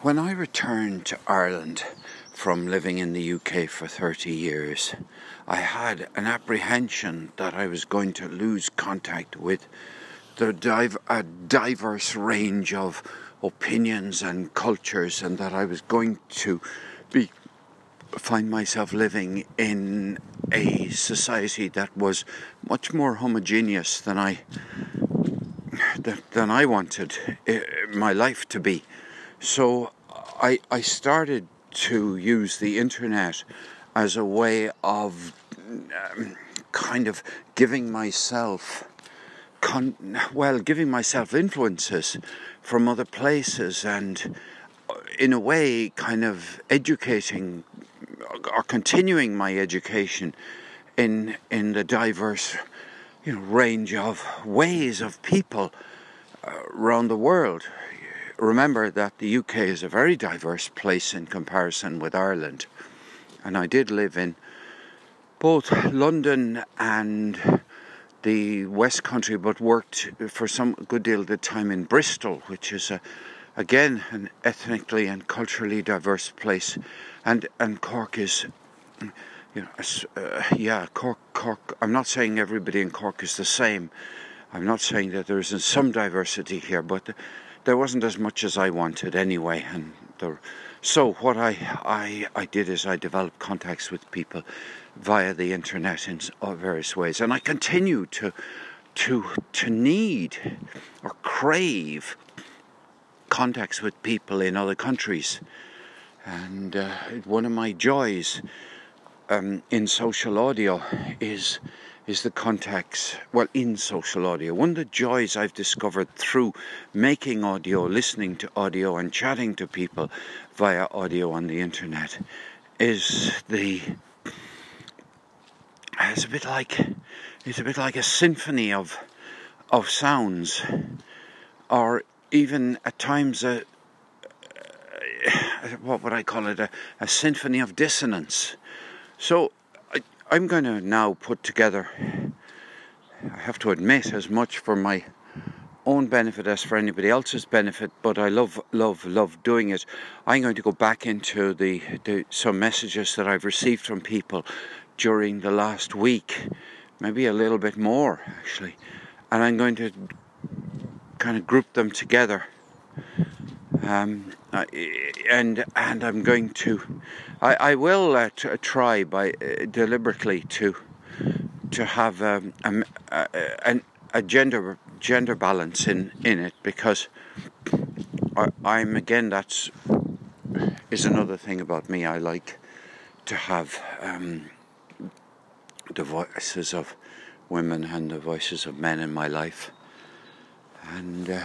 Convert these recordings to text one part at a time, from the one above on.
When I returned to Ireland from living in the UK for 30 years, I had an apprehension that I was going to lose contact with the div- a diverse range of opinions and cultures, and that I was going to be find myself living in a society that was much more homogeneous than I than I wanted eh, my life to be. So I I started to use the internet as a way of um, kind of giving myself con- well giving myself influences from other places and uh, in a way kind of educating or continuing my education in in the diverse you know range of ways of people uh, around the world. Remember that the UK is a very diverse place in comparison with Ireland, and I did live in both London and the West Country, but worked for some good deal of the time in Bristol, which is a again an ethnically and culturally diverse place, and and Cork is, you know, uh, yeah, Cork, Cork. I'm not saying everybody in Cork is the same. I'm not saying that there isn't some diversity here, but there wasn't as much as I wanted anyway. And there, so what I, I I did is I developed contacts with people via the internet in various ways, and I continue to to to need or crave contacts with people in other countries. And uh, one of my joys um, in social audio is is the contacts well in social audio one of the joys i've discovered through making audio listening to audio and chatting to people via audio on the internet is the it's a bit like it's a bit like a symphony of of sounds or even at times a, what would I call it a, a symphony of dissonance. So I'm going to now put together. I have to admit, as much for my own benefit as for anybody else's benefit, but I love, love, love doing it. I'm going to go back into the, the some messages that I've received from people during the last week, maybe a little bit more actually, and I'm going to kind of group them together. Um, and and I'm going to, I, I will uh, t- try by uh, deliberately to to have um, a, a, a, gender gender balance in, in it because I, am again that's is another thing about me. I like to have um, the voices of women and the voices of men in my life and uh,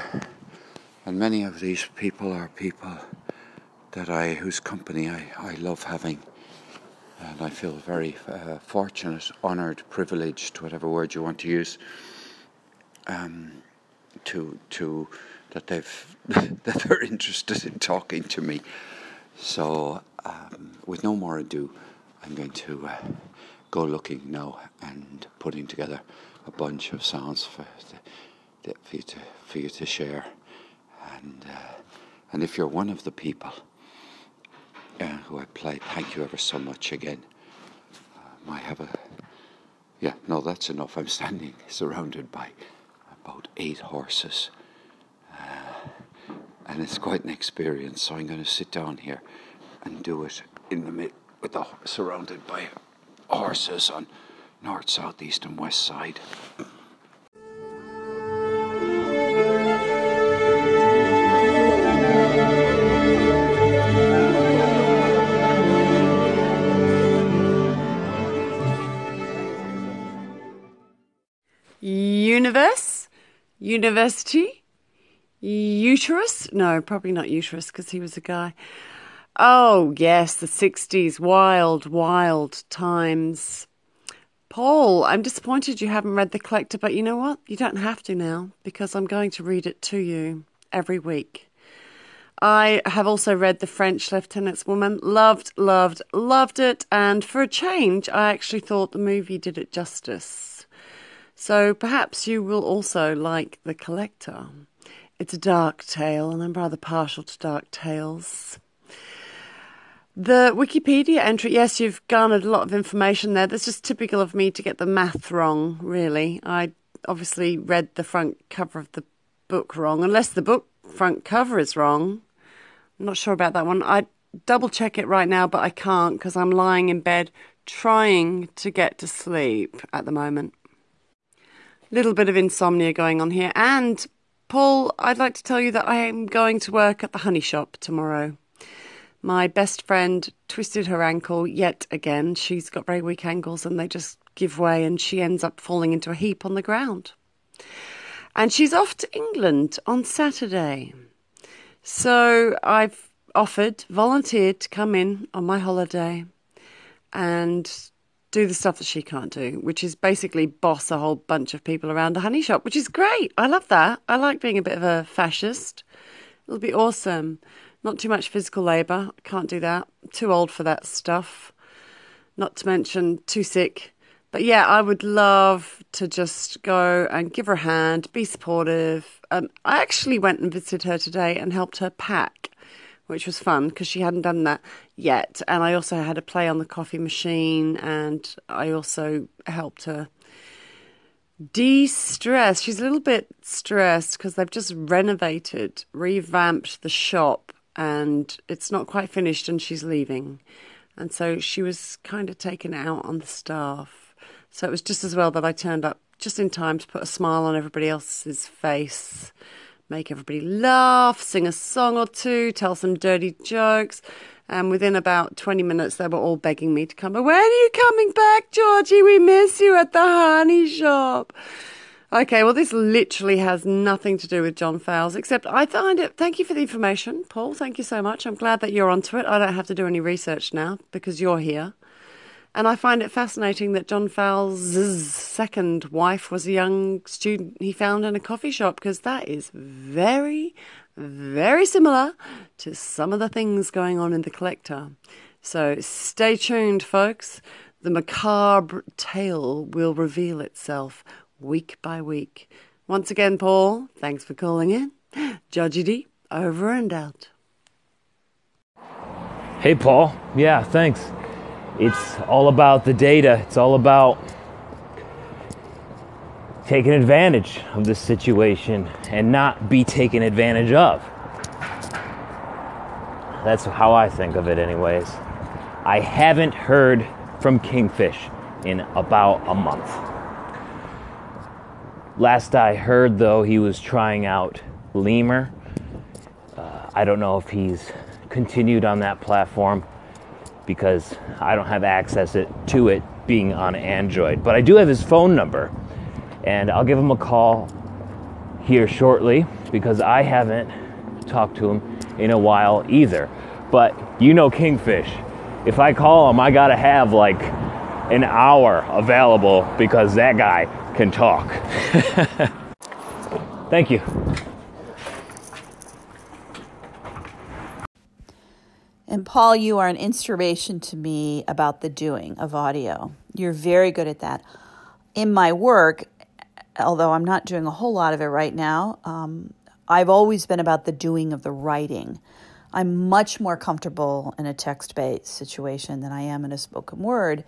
and many of these people are people that I whose company I, I love having and I feel very uh, fortunate, honoured, privileged, whatever word you want to use, um, to to that they've that they're interested in talking to me. So, um, with no more ado, I'm going to uh, go looking now and putting together a bunch of sounds for the, for you to for you to share, and uh, and if you're one of the people uh, who I play, thank you ever so much again. Um, I have a yeah no that's enough. I'm standing surrounded by about eight horses, uh, and it's quite an experience. So I'm going to sit down here and do it in the mid with the surrounded by horses on north, south, east, and west side. University? Uterus? No, probably not uterus because he was a guy. Oh, yes, the 60s. Wild, wild times. Paul, I'm disappointed you haven't read The Collector, but you know what? You don't have to now because I'm going to read it to you every week. I have also read The French Lieutenant's Woman. Loved, loved, loved it. And for a change, I actually thought the movie did it justice. So perhaps you will also like The Collector. It's a dark tale, and I'm rather partial to dark tales. The Wikipedia entry, yes, you've garnered a lot of information there. That's just typical of me to get the math wrong, really. I obviously read the front cover of the book wrong, unless the book front cover is wrong. I'm not sure about that one. I double check it right now, but I can't because I'm lying in bed trying to get to sleep at the moment. Little bit of insomnia going on here. And, Paul, I'd like to tell you that I am going to work at the honey shop tomorrow. My best friend twisted her ankle yet again. She's got very weak ankles and they just give way and she ends up falling into a heap on the ground. And she's off to England on Saturday. So I've offered, volunteered to come in on my holiday and do the stuff that she can't do, which is basically boss a whole bunch of people around the honey shop, which is great. I love that. I like being a bit of a fascist. It'll be awesome. Not too much physical labour. Can't do that. Too old for that stuff. Not to mention too sick. But yeah, I would love to just go and give her a hand, be supportive. Um, I actually went and visited her today and helped her pack which was fun because she hadn't done that yet. And I also had a play on the coffee machine, and I also helped her de stress. She's a little bit stressed because they've just renovated, revamped the shop, and it's not quite finished, and she's leaving. And so she was kind of taken out on the staff. So it was just as well that I turned up just in time to put a smile on everybody else's face make everybody laugh, sing a song or two, tell some dirty jokes. And within about 20 minutes, they were all begging me to come. When are you coming back, Georgie? We miss you at the honey shop. Okay, well, this literally has nothing to do with John Fowles, except I find it. Thank you for the information, Paul. Thank you so much. I'm glad that you're onto it. I don't have to do any research now because you're here. And I find it fascinating that John Fowles' second wife was a young student he found in a coffee shop because that is very, very similar to some of the things going on in The Collector. So stay tuned, folks. The macabre tale will reveal itself week by week. Once again, Paul, thanks for calling in. Judgy D, over and out. Hey, Paul. Yeah, thanks it's all about the data. It's all about taking advantage of this situation and not be taken advantage of. That's how I think of it, anyways. I haven't heard from Kingfish in about a month. Last I heard, though, he was trying out Lemur. Uh, I don't know if he's continued on that platform because I don't have access to it being on Android. But I do have his phone number, and I'll give him a call here shortly because I haven't talked to him in a while either. But you know, Kingfish, if I call him, I gotta have like an hour available because that guy can talk. Thank you. And Paul, you are an inspiration to me about the doing of audio. You're very good at that. In my work, although I'm not doing a whole lot of it right now, um, I've always been about the doing of the writing. I'm much more comfortable in a text based situation than I am in a spoken word.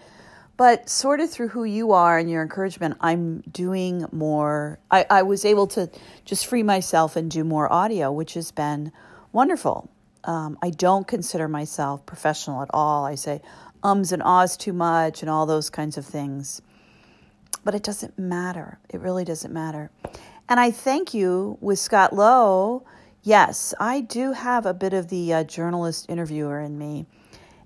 But sort of through who you are and your encouragement, I'm doing more. I, I was able to just free myself and do more audio, which has been wonderful. Um, I don't consider myself professional at all. I say ums and ahs too much and all those kinds of things. But it doesn't matter. It really doesn't matter. And I thank you with Scott Lowe. Yes, I do have a bit of the uh, journalist interviewer in me.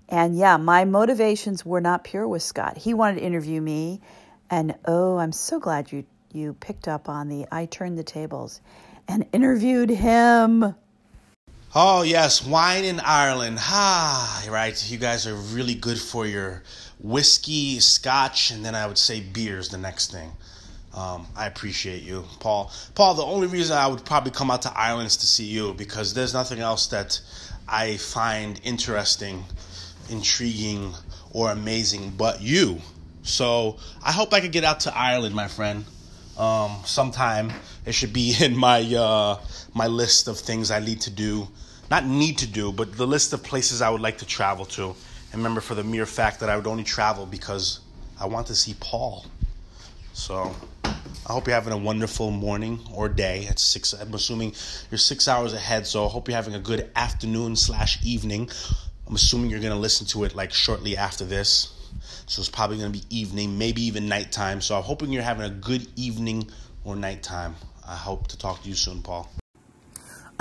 And yeah, my motivations were not pure with Scott. He wanted to interview me. And oh, I'm so glad you, you picked up on the I turned the tables and interviewed him. Oh, yes, wine in Ireland. Ah, right. You guys are really good for your whiskey, scotch, and then I would say beers the next thing. Um, I appreciate you, Paul. Paul, the only reason I would probably come out to Ireland is to see you because there's nothing else that I find interesting, intriguing, or amazing but you. So I hope I could get out to Ireland, my friend. Um, sometime it should be in my uh, my list of things I need to do, not need to do, but the list of places I would like to travel to. And remember, for the mere fact that I would only travel because I want to see Paul. So I hope you're having a wonderful morning or day. At six, I'm assuming you're six hours ahead. So I hope you're having a good afternoon slash evening. I'm assuming you're gonna listen to it like shortly after this. So it's probably gonna be evening, maybe even nighttime. So I'm hoping you're having a good evening or nighttime. I hope to talk to you soon, Paul.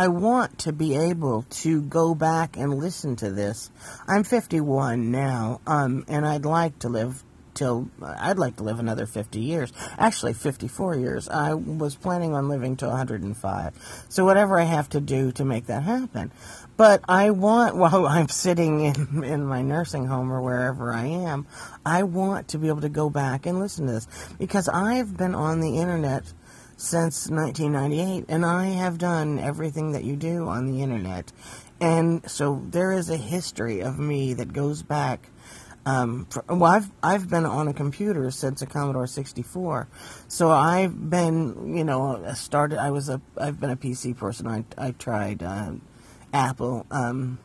I want to be able to go back and listen to this. I'm 51 now, um, and I'd like to live till uh, I'd like to live another 50 years. Actually, 54 years. I was planning on living to 105. So whatever I have to do to make that happen. But I want, while I'm sitting in, in my nursing home or wherever I am, I want to be able to go back and listen to this because I've been on the internet since 1998 and I have done everything that you do on the internet. And so there is a history of me that goes back um, for, well, I've I've been on a computer since a Commodore 64, so I've been you know started. I was a I've been a PC person. I I tried uh, Apple um,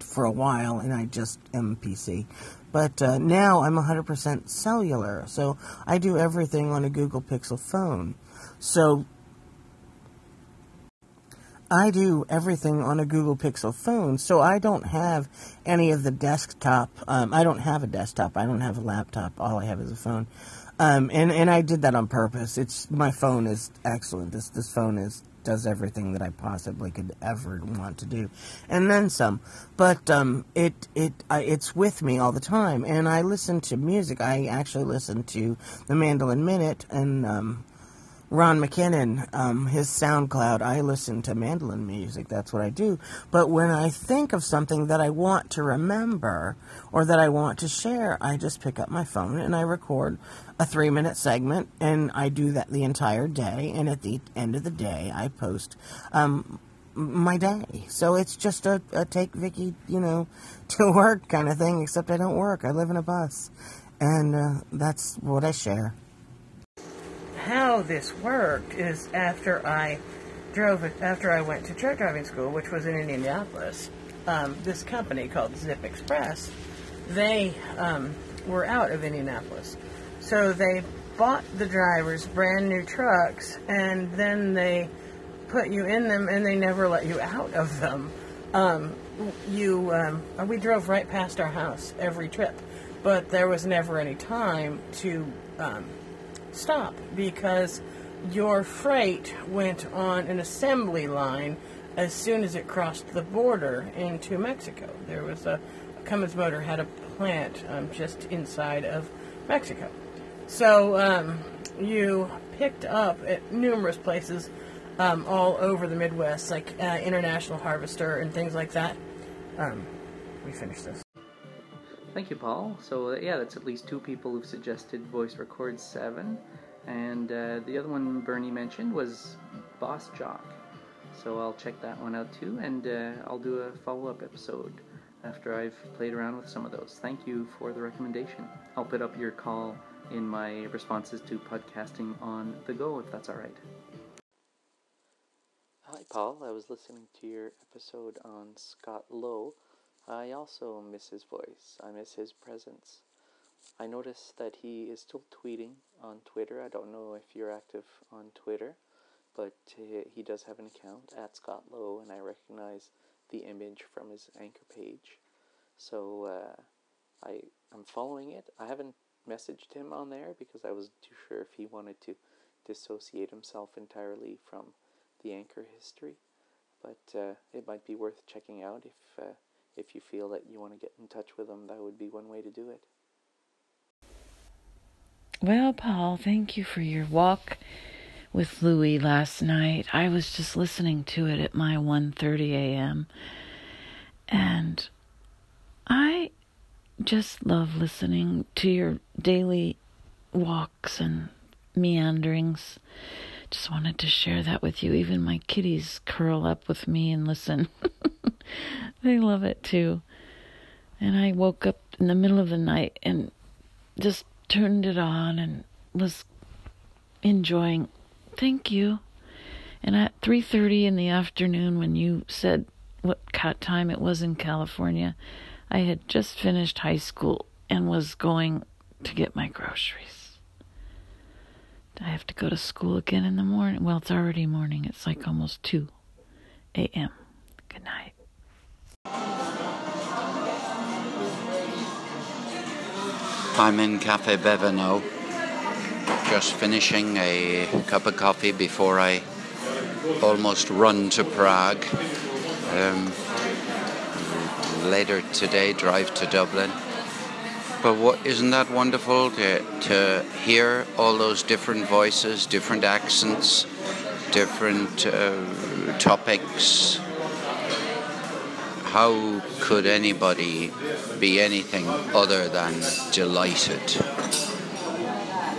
for a while, and I just am PC. But uh, now I'm 100% cellular, so I do everything on a Google Pixel phone. So I do everything on a Google Pixel phone, so I don't have any of the desktop. Um, I don't have a desktop. I don't have a laptop. All I have is a phone, um, and and I did that on purpose. It's my phone is excellent. This this phone is does everything that I possibly could ever want to do, and then some. But um, it it uh, it's with me all the time, and I listen to music. I actually listen to the Mandolin Minute and um, Ron McKinnon, um, his SoundCloud, I listen to mandolin music. That's what I do. But when I think of something that I want to remember or that I want to share, I just pick up my phone and I record a three minute segment and I do that the entire day. And at the end of the day, I post um, my day. So it's just a, a take Vicky, you know, to work kind of thing, except I don't work. I live in a bus. And uh, that's what I share how this worked is after I drove after I went to truck driving school, which was in Indianapolis, um, this company called Zip Express, they um, were out of Indianapolis. So they bought the drivers brand new trucks and then they put you in them and they never let you out of them. Um, you, um, we drove right past our house every trip, but there was never any time to um, stop because your freight went on an assembly line as soon as it crossed the border into Mexico. There was a Cummins Motor had a plant um, just inside of Mexico. So um, you picked up at numerous places um, all over the Midwest, like uh, International Harvester and things like that. Um, we finished this. Thank you, Paul. So, uh, yeah, that's at least two people who've suggested Voice Record 7. And uh, the other one Bernie mentioned was BossJock. So I'll check that one out too, and uh, I'll do a follow up episode after I've played around with some of those. Thank you for the recommendation. I'll put up your call in my responses to podcasting on the go if that's alright. Hi, Paul. I was listening to your episode on Scott Lowe. I also miss his voice, I miss his presence. I notice that he is still tweeting on Twitter. I don't know if you're active on Twitter, but he does have an account at Scott Lowe, and I recognize the image from his anchor page. So uh, I I'm following it. I haven't messaged him on there because I wasn't too sure if he wanted to dissociate himself entirely from the anchor history. But uh, it might be worth checking out if uh, if you feel that you want to get in touch with them, That would be one way to do it. Well, Paul, thank you for your walk with Louis last night. I was just listening to it at my 1:30 a.m. and I just love listening to your daily walks and meanderings. Just wanted to share that with you. Even my kitties curl up with me and listen. they love it too. And I woke up in the middle of the night and just turned it on and was enjoying. Thank you. And at 3:30 in the afternoon when you said what time it was in California, I had just finished high school and was going to get my groceries. I have to go to school again in the morning. Well, it's already morning. It's like almost 2 a.m. Good night. I'm in Cafe Bevano, just finishing a cup of coffee before I almost run to Prague. Um, later today, drive to Dublin. But what isn't that wonderful to, to hear all those different voices, different accents, different uh, topics? How could anybody be anything other than delighted?